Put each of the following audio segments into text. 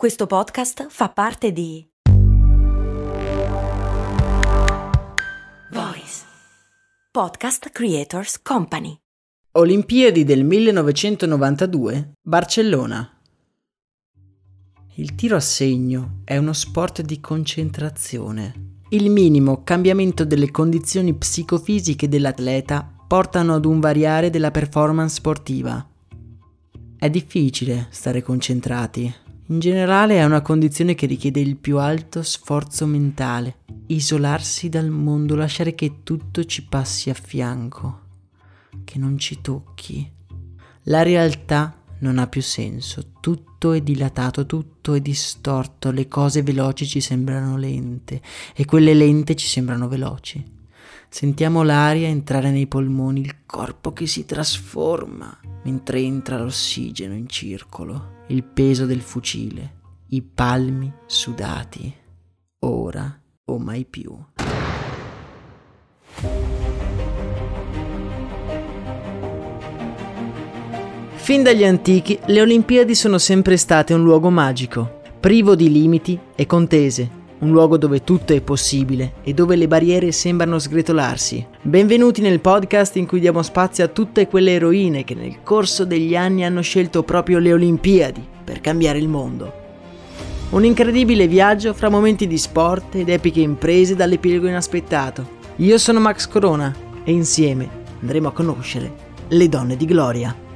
Questo podcast fa parte di Voice Podcast Creators Company. Olimpiadi del 1992, Barcellona. Il tiro a segno è uno sport di concentrazione. Il minimo cambiamento delle condizioni psicofisiche dell'atleta portano ad un variare della performance sportiva. È difficile stare concentrati, in generale è una condizione che richiede il più alto sforzo mentale, isolarsi dal mondo, lasciare che tutto ci passi a fianco, che non ci tocchi. La realtà non ha più senso, tutto è dilatato, tutto è distorto, le cose veloci ci sembrano lente e quelle lente ci sembrano veloci. Sentiamo l'aria entrare nei polmoni, il corpo che si trasforma mentre entra l'ossigeno in circolo il peso del fucile, i palmi sudati, ora o mai più. Fin dagli antichi le Olimpiadi sono sempre state un luogo magico, privo di limiti e contese, un luogo dove tutto è possibile e dove le barriere sembrano sgretolarsi. Benvenuti nel podcast in cui diamo spazio a tutte quelle eroine che nel corso degli anni hanno scelto proprio le Olimpiadi per cambiare il mondo. Un incredibile viaggio fra momenti di sport ed epiche imprese dall'epilogo inaspettato. Io sono Max Corona e insieme andremo a conoscere le donne di gloria.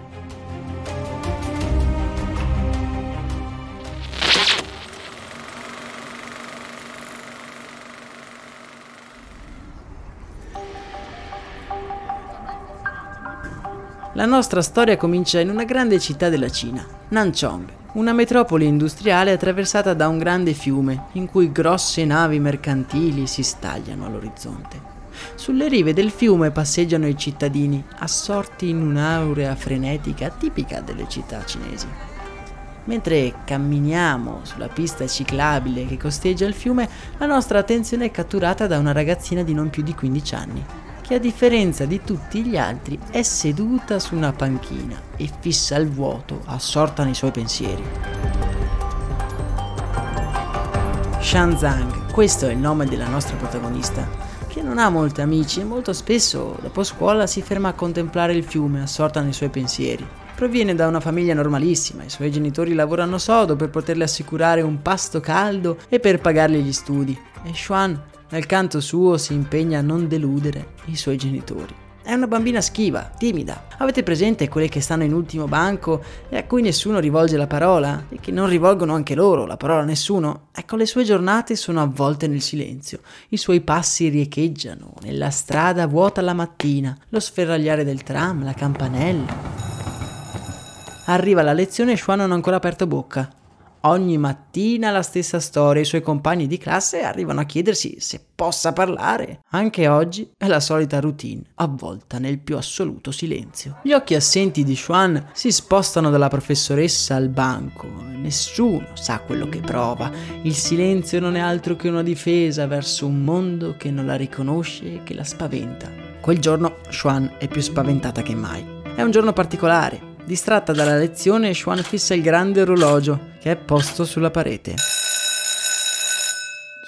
La nostra storia comincia in una grande città della Cina, Nanchong, una metropoli industriale attraversata da un grande fiume in cui grosse navi mercantili si stagliano all'orizzonte. Sulle rive del fiume passeggiano i cittadini, assorti in un'aurea frenetica tipica delle città cinesi. Mentre camminiamo sulla pista ciclabile che costeggia il fiume, la nostra attenzione è catturata da una ragazzina di non più di 15 anni che a differenza di tutti gli altri è seduta su una panchina e fissa il vuoto, assorta nei suoi pensieri. Shan Zhang, questo è il nome della nostra protagonista, che non ha molti amici e molto spesso dopo scuola si ferma a contemplare il fiume assorta nei suoi pensieri. Proviene da una famiglia normalissima, i suoi genitori lavorano sodo per poterle assicurare un pasto caldo e per pagarle gli studi. E Xuan dal canto suo si impegna a non deludere i suoi genitori. È una bambina schiva, timida. Avete presente quelle che stanno in ultimo banco e a cui nessuno rivolge la parola? E che non rivolgono anche loro la parola a nessuno? Ecco, le sue giornate sono avvolte nel silenzio. I suoi passi riecheggiano nella strada vuota la mattina, lo sferragliare del tram, la campanella. Arriva la lezione e Schwan non ha ancora aperto bocca. Ogni mattina la stessa storia, i suoi compagni di classe arrivano a chiedersi se possa parlare. Anche oggi è la solita routine, avvolta nel più assoluto silenzio. Gli occhi assenti di Xuan si spostano dalla professoressa al banco. Nessuno sa quello che prova. Il silenzio non è altro che una difesa verso un mondo che non la riconosce e che la spaventa. Quel giorno Xuan è più spaventata che mai. È un giorno particolare, Distratta dalla lezione, Xuan fissa il grande orologio che è posto sulla parete.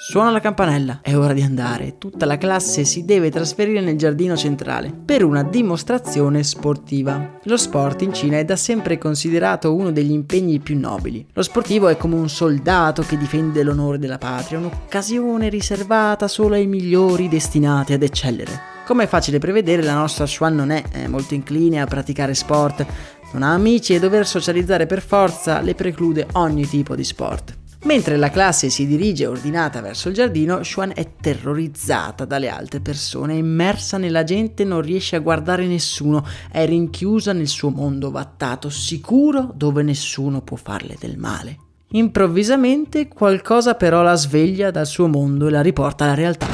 Suona la campanella, è ora di andare. Tutta la classe si deve trasferire nel giardino centrale per una dimostrazione sportiva. Lo sport in Cina è da sempre considerato uno degli impegni più nobili. Lo sportivo è come un soldato che difende l'onore della patria, un'occasione riservata solo ai migliori destinati ad eccellere. Come è facile prevedere, la nostra Xuan non è, è molto incline a praticare sport, non ha amici e dover socializzare per forza le preclude ogni tipo di sport. Mentre la classe si dirige ordinata verso il giardino, Xuan è terrorizzata dalle altre persone, immersa nella gente, non riesce a guardare nessuno, è rinchiusa nel suo mondo vattato, sicuro dove nessuno può farle del male. Improvvisamente qualcosa però la sveglia dal suo mondo e la riporta alla realtà.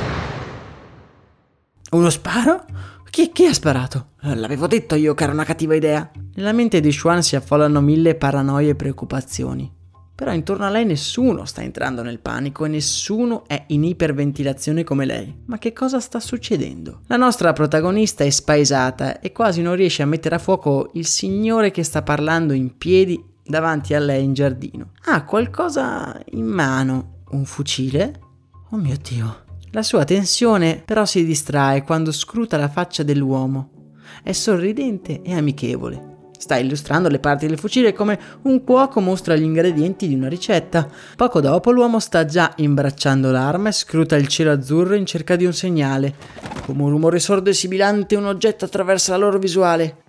Uno sparo? Chi, chi, ha sparato? Eh, l'avevo detto io che era una cattiva idea. Nella mente di Xuan si affollano mille paranoie e preoccupazioni. Però intorno a lei nessuno sta entrando nel panico e nessuno è in iperventilazione come lei. Ma che cosa sta succedendo? La nostra protagonista è spaesata e quasi non riesce a mettere a fuoco il signore che sta parlando in piedi davanti a lei in giardino. Ha qualcosa in mano, un fucile? Oh mio Dio. La sua tensione però si distrae quando scruta la faccia dell'uomo. È sorridente e amichevole. Sta illustrando le parti del fucile come un cuoco mostra gli ingredienti di una ricetta. Poco dopo l'uomo sta già imbracciando l'arma e scruta il cielo azzurro in cerca di un segnale. Come un rumore sordo e sibilante un oggetto attraversa la loro visuale.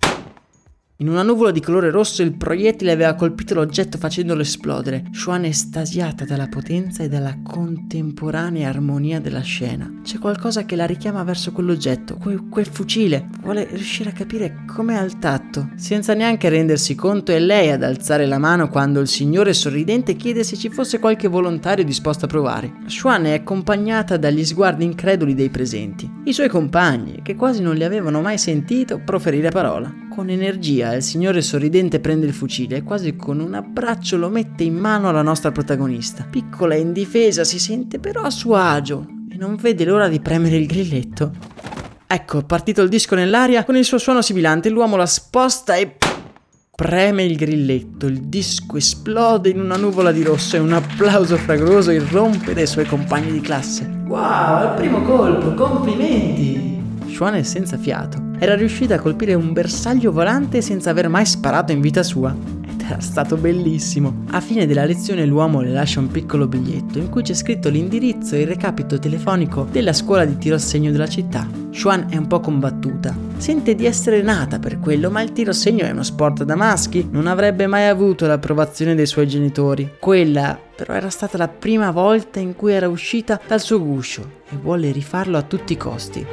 In una nuvola di colore rosso il proiettile aveva colpito l'oggetto facendolo esplodere. È estasiata dalla potenza e dalla contemporanea armonia della scena. C'è qualcosa che la richiama verso quell'oggetto, quel, quel fucile. Vuole riuscire a capire com'è al tatto. Senza neanche rendersi conto è lei ad alzare la mano quando il signore sorridente chiede se ci fosse qualche volontario disposto a provare. Xuan è accompagnata dagli sguardi increduli dei presenti. I suoi compagni, che quasi non li avevano mai sentito proferire parola. Con energia il signore sorridente prende il fucile e quasi con un abbraccio lo mette in mano alla nostra protagonista. Piccola e indifesa, si sente però a suo agio e non vede l'ora di premere il grilletto. Ecco, partito il disco nell'aria, con il suo suono sibilante l'uomo la sposta e preme il grilletto, il disco esplode in una nuvola di rosso e un applauso fragoroso irrompe dai suoi compagni di classe. Wow, al primo colpo, complimenti! Xuan è senza fiato. Era riuscita a colpire un bersaglio volante senza aver mai sparato in vita sua. Ed era stato bellissimo. A fine della lezione l'uomo le lascia un piccolo biglietto in cui c'è scritto l'indirizzo e il recapito telefonico della scuola di tiro a segno della città. Xuan è un po' combattuta. Sente di essere nata per quello, ma il tiro a segno è uno sport da maschi. Non avrebbe mai avuto l'approvazione dei suoi genitori. Quella però era stata la prima volta in cui era uscita dal suo guscio e vuole rifarlo a tutti i costi.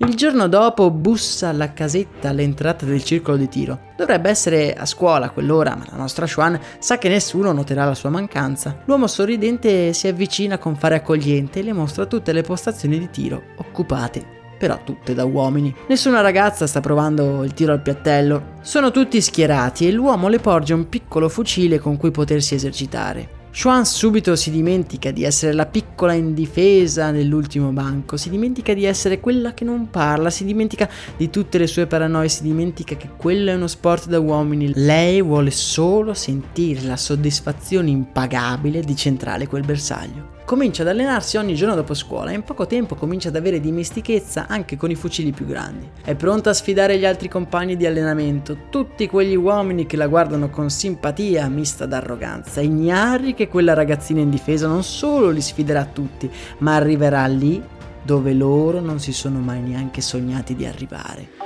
Il giorno dopo bussa alla casetta all'entrata del circolo di tiro. Dovrebbe essere a scuola a quell'ora, ma la nostra Xuan sa che nessuno noterà la sua mancanza. L'uomo sorridente si avvicina con fare accogliente e le mostra tutte le postazioni di tiro occupate però tutte da uomini. Nessuna ragazza sta provando il tiro al piattello. Sono tutti schierati e l'uomo le porge un piccolo fucile con cui potersi esercitare. Xuan subito si dimentica di essere la piccola indifesa nell'ultimo banco, si dimentica di essere quella che non parla, si dimentica di tutte le sue paranoie, si dimentica che quello è uno sport da uomini. Lei vuole solo sentire la soddisfazione impagabile di centrare quel bersaglio. Comincia ad allenarsi ogni giorno dopo scuola e in poco tempo comincia ad avere dimestichezza anche con i fucili più grandi. È pronta a sfidare gli altri compagni di allenamento, tutti quegli uomini che la guardano con simpatia mista d'arroganza, ignari che quella ragazzina indifesa non solo li sfiderà tutti, ma arriverà lì dove loro non si sono mai neanche sognati di arrivare.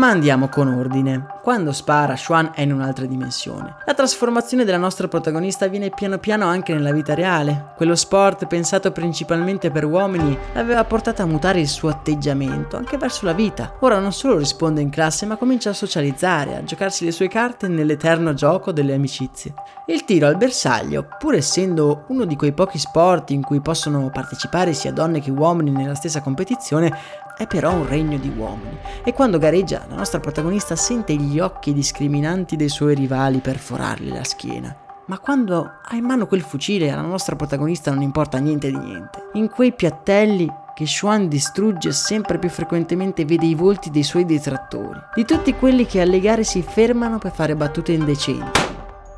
Ma andiamo con ordine. Quando spara, Xuan è in un'altra dimensione. La trasformazione della nostra protagonista avviene piano piano anche nella vita reale. Quello sport, pensato principalmente per uomini, l'aveva portata a mutare il suo atteggiamento anche verso la vita. Ora non solo risponde in classe, ma comincia a socializzare, a giocarsi le sue carte nell'eterno gioco delle amicizie. Il tiro al bersaglio, pur essendo uno di quei pochi sport in cui possono partecipare sia donne che uomini nella stessa competizione, è però un regno di uomini e quando gareggia la nostra protagonista sente gli occhi discriminanti dei suoi rivali perforarle la schiena. Ma quando ha in mano quel fucile alla nostra protagonista non importa niente di niente. In quei piattelli che Xuan distrugge sempre più frequentemente vede i volti dei suoi detrattori, di tutti quelli che alle gare si fermano per fare battute indecenti.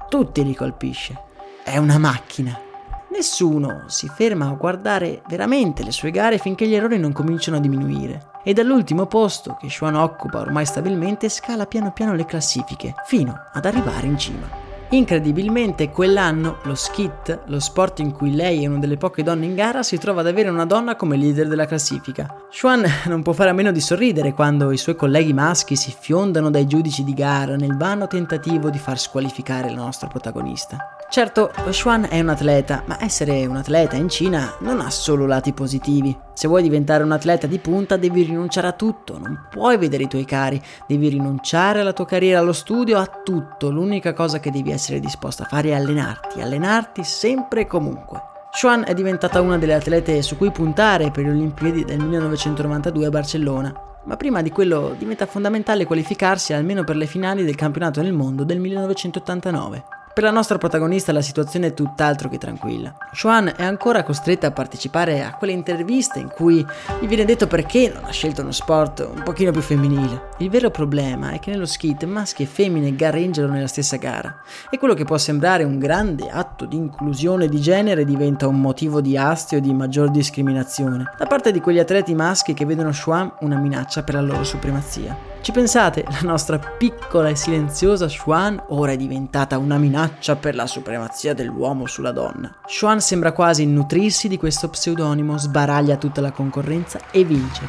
Tutti li colpisce. È una macchina. Nessuno si ferma a guardare veramente le sue gare finché gli errori non cominciano a diminuire. E dall'ultimo posto, che Xuan occupa ormai stabilmente, scala piano piano le classifiche, fino ad arrivare in cima. Incredibilmente, quell'anno lo skit, lo sport in cui lei è una delle poche donne in gara, si trova ad avere una donna come leader della classifica. Xuan non può fare a meno di sorridere quando i suoi colleghi maschi si fiondano dai giudici di gara nel vano tentativo di far squalificare la nostra protagonista. Certo, Xuan è un atleta, ma essere un atleta in Cina non ha solo lati positivi. Se vuoi diventare un atleta di punta devi rinunciare a tutto, non puoi vedere i tuoi cari, devi rinunciare alla tua carriera, allo studio, a tutto. L'unica cosa che devi essere disposto a fare è allenarti, allenarti sempre e comunque. Xuan è diventata una delle atlete su cui puntare per le Olimpiadi del 1992 a Barcellona, ma prima di quello diventa fondamentale qualificarsi almeno per le finali del campionato del mondo del 1989. Per la nostra protagonista la situazione è tutt'altro che tranquilla. Xuan è ancora costretta a partecipare a quelle interviste in cui gli viene detto perché non ha scelto uno sport un pochino più femminile. Il vero problema è che nello skit maschi e femmine gareggiano nella stessa gara e quello che può sembrare un grande atto di inclusione di genere diventa un motivo di astio e di maggior discriminazione da parte di quegli atleti maschi che vedono Xuan una minaccia per la loro supremazia. Ci pensate, la nostra piccola e silenziosa Xuan ora è diventata una minaccia per la supremazia dell'uomo sulla donna. Xuan sembra quasi nutrirsi di questo pseudonimo, sbaraglia tutta la concorrenza e vince.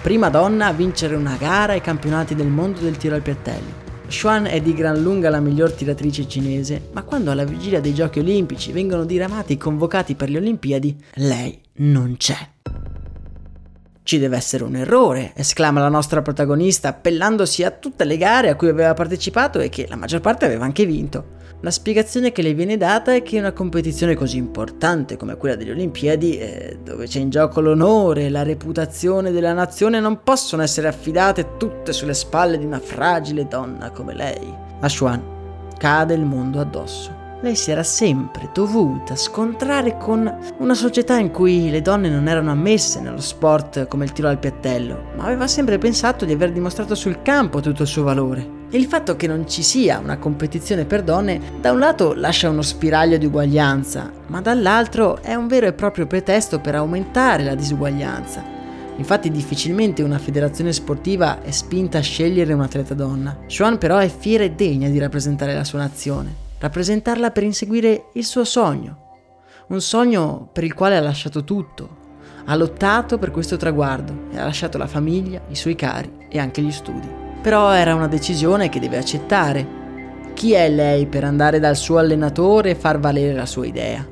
Prima donna a vincere una gara ai campionati del mondo del tiro al piattello. Xuan è di gran lunga la miglior tiratrice cinese, ma quando alla vigilia dei giochi olimpici vengono diramati i convocati per le Olimpiadi, lei non c'è. Ci deve essere un errore, esclama la nostra protagonista, appellandosi a tutte le gare a cui aveva partecipato e che la maggior parte aveva anche vinto. La spiegazione che le viene data è che una competizione così importante come quella delle Olimpiadi, eh, dove c'è in gioco l'onore e la reputazione della nazione, non possono essere affidate tutte sulle spalle di una fragile donna come lei. A Xuan cade il mondo addosso lei si era sempre dovuta scontrare con una società in cui le donne non erano ammesse nello sport come il tiro al piattello, ma aveva sempre pensato di aver dimostrato sul campo tutto il suo valore. E il fatto che non ci sia una competizione per donne, da un lato lascia uno spiraglio di uguaglianza, ma dall'altro è un vero e proprio pretesto per aumentare la disuguaglianza. Infatti difficilmente una federazione sportiva è spinta a scegliere un'atleta donna. Xuan però è fiera e degna di rappresentare la sua nazione rappresentarla per inseguire il suo sogno, un sogno per il quale ha lasciato tutto, ha lottato per questo traguardo e ha lasciato la famiglia, i suoi cari e anche gli studi. Però era una decisione che deve accettare. Chi è lei per andare dal suo allenatore e far valere la sua idea?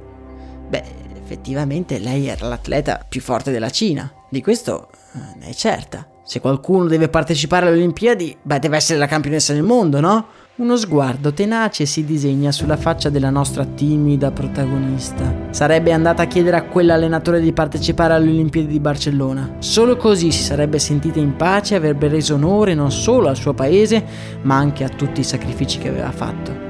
Beh, effettivamente lei era l'atleta più forte della Cina, di questo eh, ne è certa. Se qualcuno deve partecipare alle Olimpiadi, beh, deve essere la campionessa del mondo, no? Uno sguardo tenace si disegna sulla faccia della nostra timida protagonista. Sarebbe andata a chiedere a quell'allenatore di partecipare alle Olimpiadi di Barcellona. Solo così si sarebbe sentita in pace e avrebbe reso onore non solo al suo paese, ma anche a tutti i sacrifici che aveva fatto.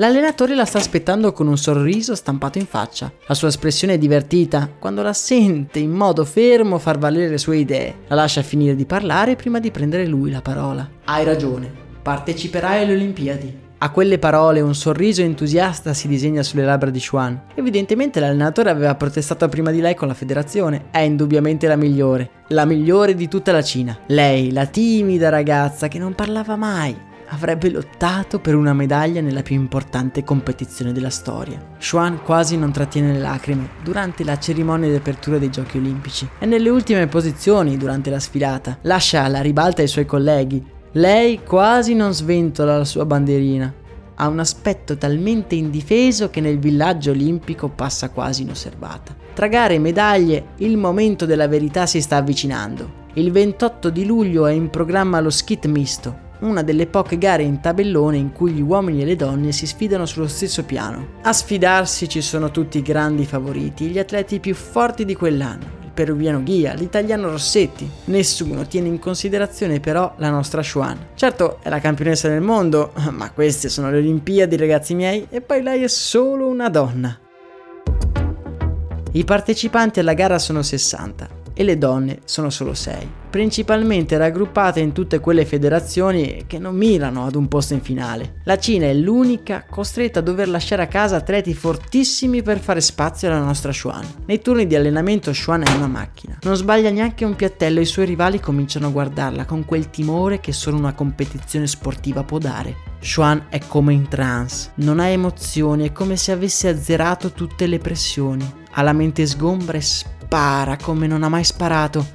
L'allenatore la sta aspettando con un sorriso stampato in faccia. La sua espressione è divertita quando la sente in modo fermo far valere le sue idee. La lascia finire di parlare prima di prendere lui la parola. Hai ragione, parteciperai alle Olimpiadi. A quelle parole un sorriso entusiasta si disegna sulle labbra di Xuan. Evidentemente l'allenatore aveva protestato prima di lei con la federazione. È indubbiamente la migliore, la migliore di tutta la Cina. Lei, la timida ragazza che non parlava mai, avrebbe lottato per una medaglia nella più importante competizione della storia. Xuan quasi non trattiene le lacrime durante la cerimonia di apertura dei Giochi Olimpici. È nelle ultime posizioni durante la sfilata. Lascia alla ribalta i suoi colleghi. Lei quasi non sventola la sua bandierina. Ha un aspetto talmente indifeso che nel villaggio olimpico passa quasi inosservata. Tra gare e medaglie, il momento della verità si sta avvicinando. Il 28 di luglio è in programma lo skit misto, una delle poche gare in tabellone in cui gli uomini e le donne si sfidano sullo stesso piano. A sfidarsi ci sono tutti i grandi favoriti, gli atleti più forti di quell'anno. Il peruviano Ghia, l'italiano Rossetti. Nessuno tiene in considerazione però la nostra Xuan. Certo, è la campionessa del mondo, ma queste sono le Olimpiadi, ragazzi miei, e poi lei è solo una donna. I partecipanti alla gara sono 60 e le donne sono solo 6 principalmente raggruppate in tutte quelle federazioni che non mirano ad un posto in finale. La Cina è l'unica costretta a dover lasciare a casa atleti fortissimi per fare spazio alla nostra Xuan. Nei turni di allenamento Xuan è una macchina, non sbaglia neanche un piattello e i suoi rivali cominciano a guardarla con quel timore che solo una competizione sportiva può dare. Xuan è come in trance, non ha emozioni, è come se avesse azzerato tutte le pressioni. Ha la mente sgombra e spara come non ha mai sparato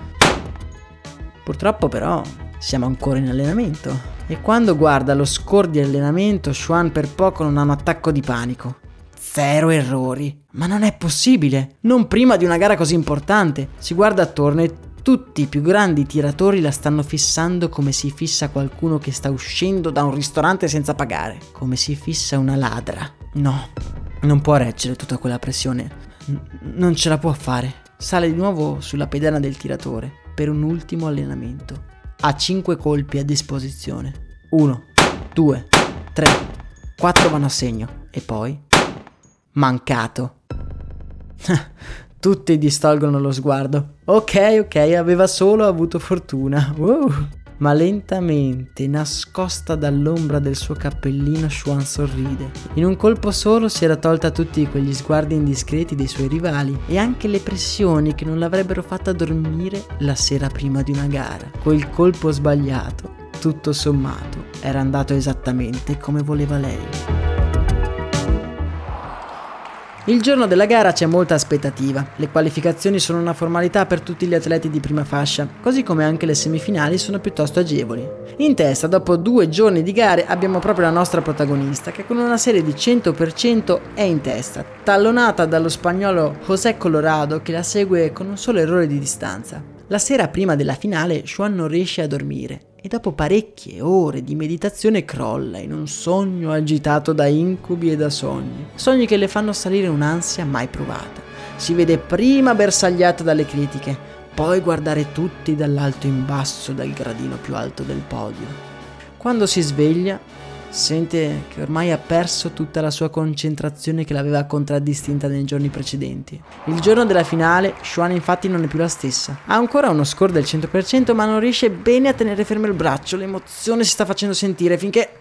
Purtroppo però siamo ancora in allenamento. E quando guarda lo score di allenamento, Xuan per poco non ha un attacco di panico. Zero errori. Ma non è possibile. Non prima di una gara così importante. Si guarda attorno e tutti i più grandi tiratori la stanno fissando come si fissa qualcuno che sta uscendo da un ristorante senza pagare. Come si fissa una ladra. No, non può reggere tutta quella pressione. N- non ce la può fare. Sale di nuovo sulla pedana del tiratore per un ultimo allenamento Ha 5 colpi a disposizione. 1, 2, 3, 4 vanno a segno. E poi... Mancato. Tutti distolgono lo sguardo. Ok, ok, aveva solo avuto fortuna. Wow. Ma lentamente, nascosta dall'ombra del suo cappellino, Xuan sorride. In un colpo solo si era tolta tutti quegli sguardi indiscreti dei suoi rivali e anche le pressioni che non l'avrebbero fatta dormire la sera prima di una gara. Quel colpo sbagliato, tutto sommato, era andato esattamente come voleva lei. Il giorno della gara c'è molta aspettativa. Le qualificazioni sono una formalità per tutti gli atleti di prima fascia, così come anche le semifinali sono piuttosto agevoli. In testa, dopo due giorni di gare, abbiamo proprio la nostra protagonista, che con una serie di 100% è in testa, tallonata dallo spagnolo José Colorado che la segue con un solo errore di distanza. La sera prima della finale, Xuan non riesce a dormire e dopo parecchie ore di meditazione crolla in un sogno agitato da incubi e da sogni, sogni che le fanno salire un'ansia mai provata. Si vede prima bersagliata dalle critiche, poi guardare tutti dall'alto in basso dal gradino più alto del podio. Quando si sveglia, Sente che ormai ha perso tutta la sua concentrazione che l'aveva contraddistinta nei giorni precedenti. Il giorno della finale, Xuan infatti non è più la stessa. Ha ancora uno score del 100% ma non riesce bene a tenere fermo il braccio, l'emozione si sta facendo sentire finché...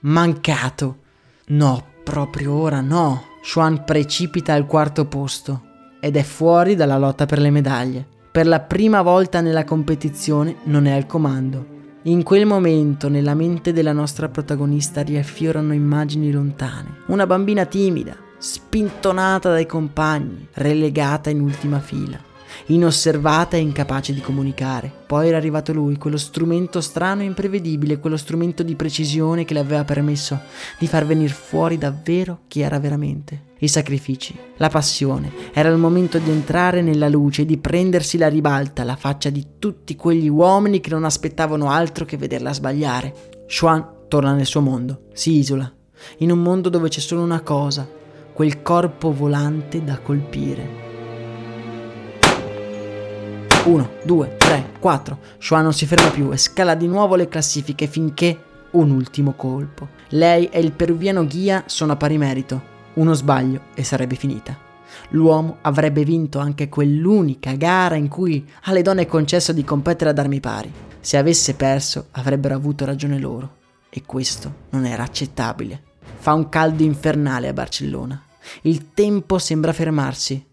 Mancato. No, proprio ora no. Xuan precipita al quarto posto ed è fuori dalla lotta per le medaglie. Per la prima volta nella competizione non è al comando. In quel momento nella mente della nostra protagonista riaffiorano immagini lontane. Una bambina timida, spintonata dai compagni, relegata in ultima fila inosservata e incapace di comunicare. Poi era arrivato lui, quello strumento strano e imprevedibile, quello strumento di precisione che le aveva permesso di far venire fuori davvero chi era veramente. I sacrifici, la passione, era il momento di entrare nella luce, di prendersi la ribalta, la faccia di tutti quegli uomini che non aspettavano altro che vederla sbagliare. Xuan torna nel suo mondo, si isola, in un mondo dove c'è solo una cosa, quel corpo volante da colpire. 1, 2, 3, 4. Shua non si ferma più e scala di nuovo le classifiche finché un ultimo colpo. Lei e il peruviano Ghia sono a pari merito. Uno sbaglio e sarebbe finita. L'uomo avrebbe vinto anche quell'unica gara in cui alle donne è concesso di competere ad armi pari. Se avesse perso avrebbero avuto ragione loro. E questo non era accettabile. Fa un caldo infernale a Barcellona. Il tempo sembra fermarsi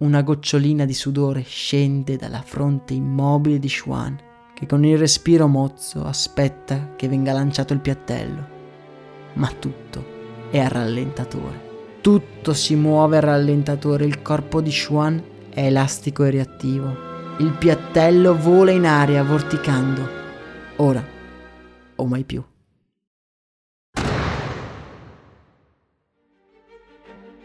una gocciolina di sudore scende dalla fronte immobile di Xuan, che con il respiro mozzo aspetta che venga lanciato il piattello. Ma tutto è a rallentatore. Tutto si muove a rallentatore, il corpo di Xuan è elastico e reattivo. Il piattello vola in aria vorticando. Ora o mai più.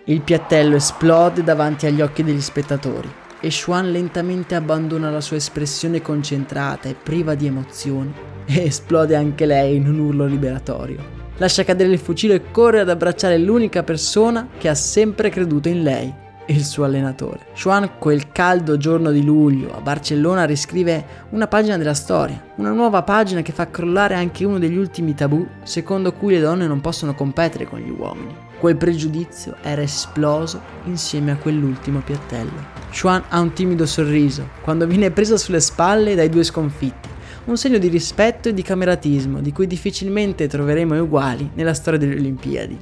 Il piattello esplode davanti agli occhi degli spettatori e Xuan lentamente abbandona la sua espressione concentrata e priva di emozioni e esplode anche lei in un urlo liberatorio. Lascia cadere il fucile e corre ad abbracciare l'unica persona che ha sempre creduto in lei, il suo allenatore. Xuan quel caldo giorno di luglio a Barcellona riscrive una pagina della storia, una nuova pagina che fa crollare anche uno degli ultimi tabù secondo cui le donne non possono competere con gli uomini. Quel pregiudizio era esploso insieme a quell'ultimo piattello. Xuan ha un timido sorriso quando viene presa sulle spalle dai due sconfitti, un segno di rispetto e di cameratismo di cui difficilmente troveremo uguali nella storia delle Olimpiadi.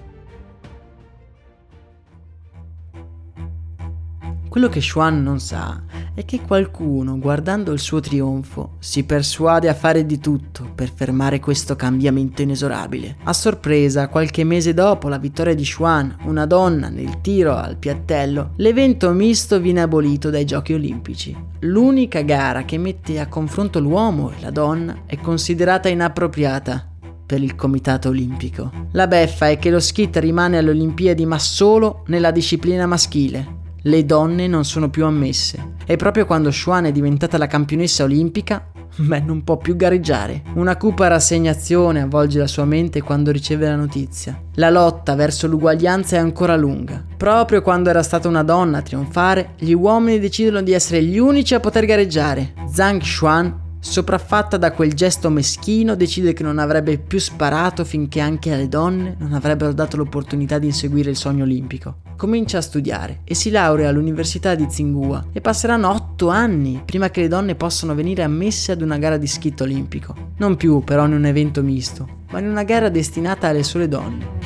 Quello che Xuan non sa è che qualcuno, guardando il suo trionfo, si persuade a fare di tutto per fermare questo cambiamento inesorabile. A sorpresa, qualche mese dopo la vittoria di Xuan, una donna nel tiro al piattello, l'evento misto viene abolito dai Giochi Olimpici. L'unica gara che mette a confronto l'uomo e la donna è considerata inappropriata per il Comitato Olimpico. La beffa è che lo skit rimane alle Olimpiadi ma solo nella disciplina maschile, le donne non sono più ammesse. E proprio quando Xuan è diventata la campionessa olimpica, Beh, non può più gareggiare. Una cupa rassegnazione avvolge la sua mente quando riceve la notizia. La lotta verso l'uguaglianza è ancora lunga. Proprio quando era stata una donna a trionfare, gli uomini decidono di essere gli unici a poter gareggiare. Zhang Xuan Sopraffatta da quel gesto meschino, decide che non avrebbe più sparato finché anche alle donne non avrebbero dato l'opportunità di inseguire il sogno olimpico. Comincia a studiare e si laurea all'Università di Tsinghua e passeranno otto anni prima che le donne possano venire ammesse ad una gara di skit olimpico. Non più però in un evento misto, ma in una gara destinata alle sole donne.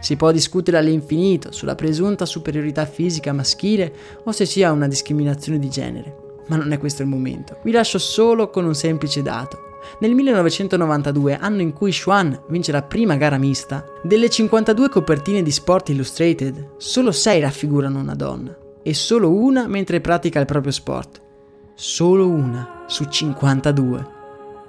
Si può discutere all'infinito sulla presunta superiorità fisica maschile o se sia una discriminazione di genere ma non è questo il momento. Vi lascio solo con un semplice dato. Nel 1992, anno in cui Xuan vince la prima gara mista, delle 52 copertine di Sport Illustrated, solo 6 raffigurano una donna e solo una mentre pratica il proprio sport. Solo una su 52.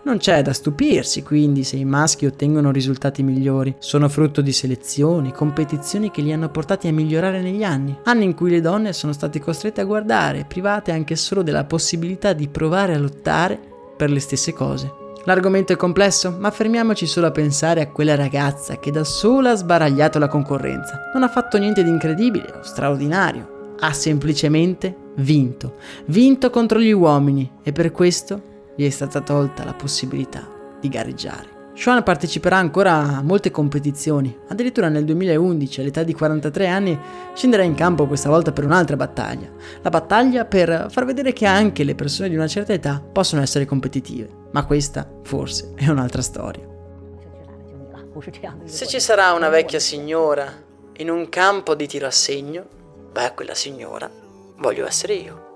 Non c'è da stupirsi quindi se i maschi ottengono risultati migliori, sono frutto di selezioni, competizioni che li hanno portati a migliorare negli anni, anni in cui le donne sono state costrette a guardare, private anche solo della possibilità di provare a lottare per le stesse cose. L'argomento è complesso, ma fermiamoci solo a pensare a quella ragazza che da sola ha sbaragliato la concorrenza. Non ha fatto niente di incredibile o straordinario, ha semplicemente vinto. Vinto contro gli uomini e per questo gli è stata tolta la possibilità di gareggiare. Sean parteciperà ancora a molte competizioni, addirittura nel 2011, all'età di 43 anni, scenderà in campo questa volta per un'altra battaglia, la battaglia per far vedere che anche le persone di una certa età possono essere competitive, ma questa forse è un'altra storia. Se ci sarà una vecchia signora in un campo di tiro a segno, beh, quella signora voglio essere io.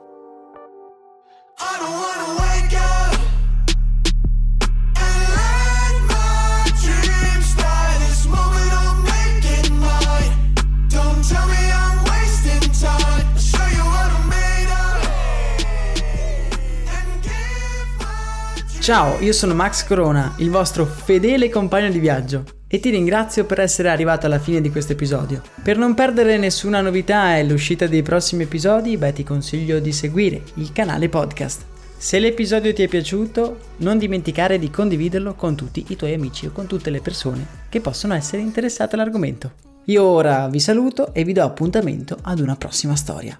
Ciao, io sono Max Corona, il vostro fedele compagno di viaggio e ti ringrazio per essere arrivato alla fine di questo episodio. Per non perdere nessuna novità e l'uscita dei prossimi episodi, beh ti consiglio di seguire il canale podcast. Se l'episodio ti è piaciuto, non dimenticare di condividerlo con tutti i tuoi amici o con tutte le persone che possono essere interessate all'argomento. Io ora vi saluto e vi do appuntamento ad una prossima storia.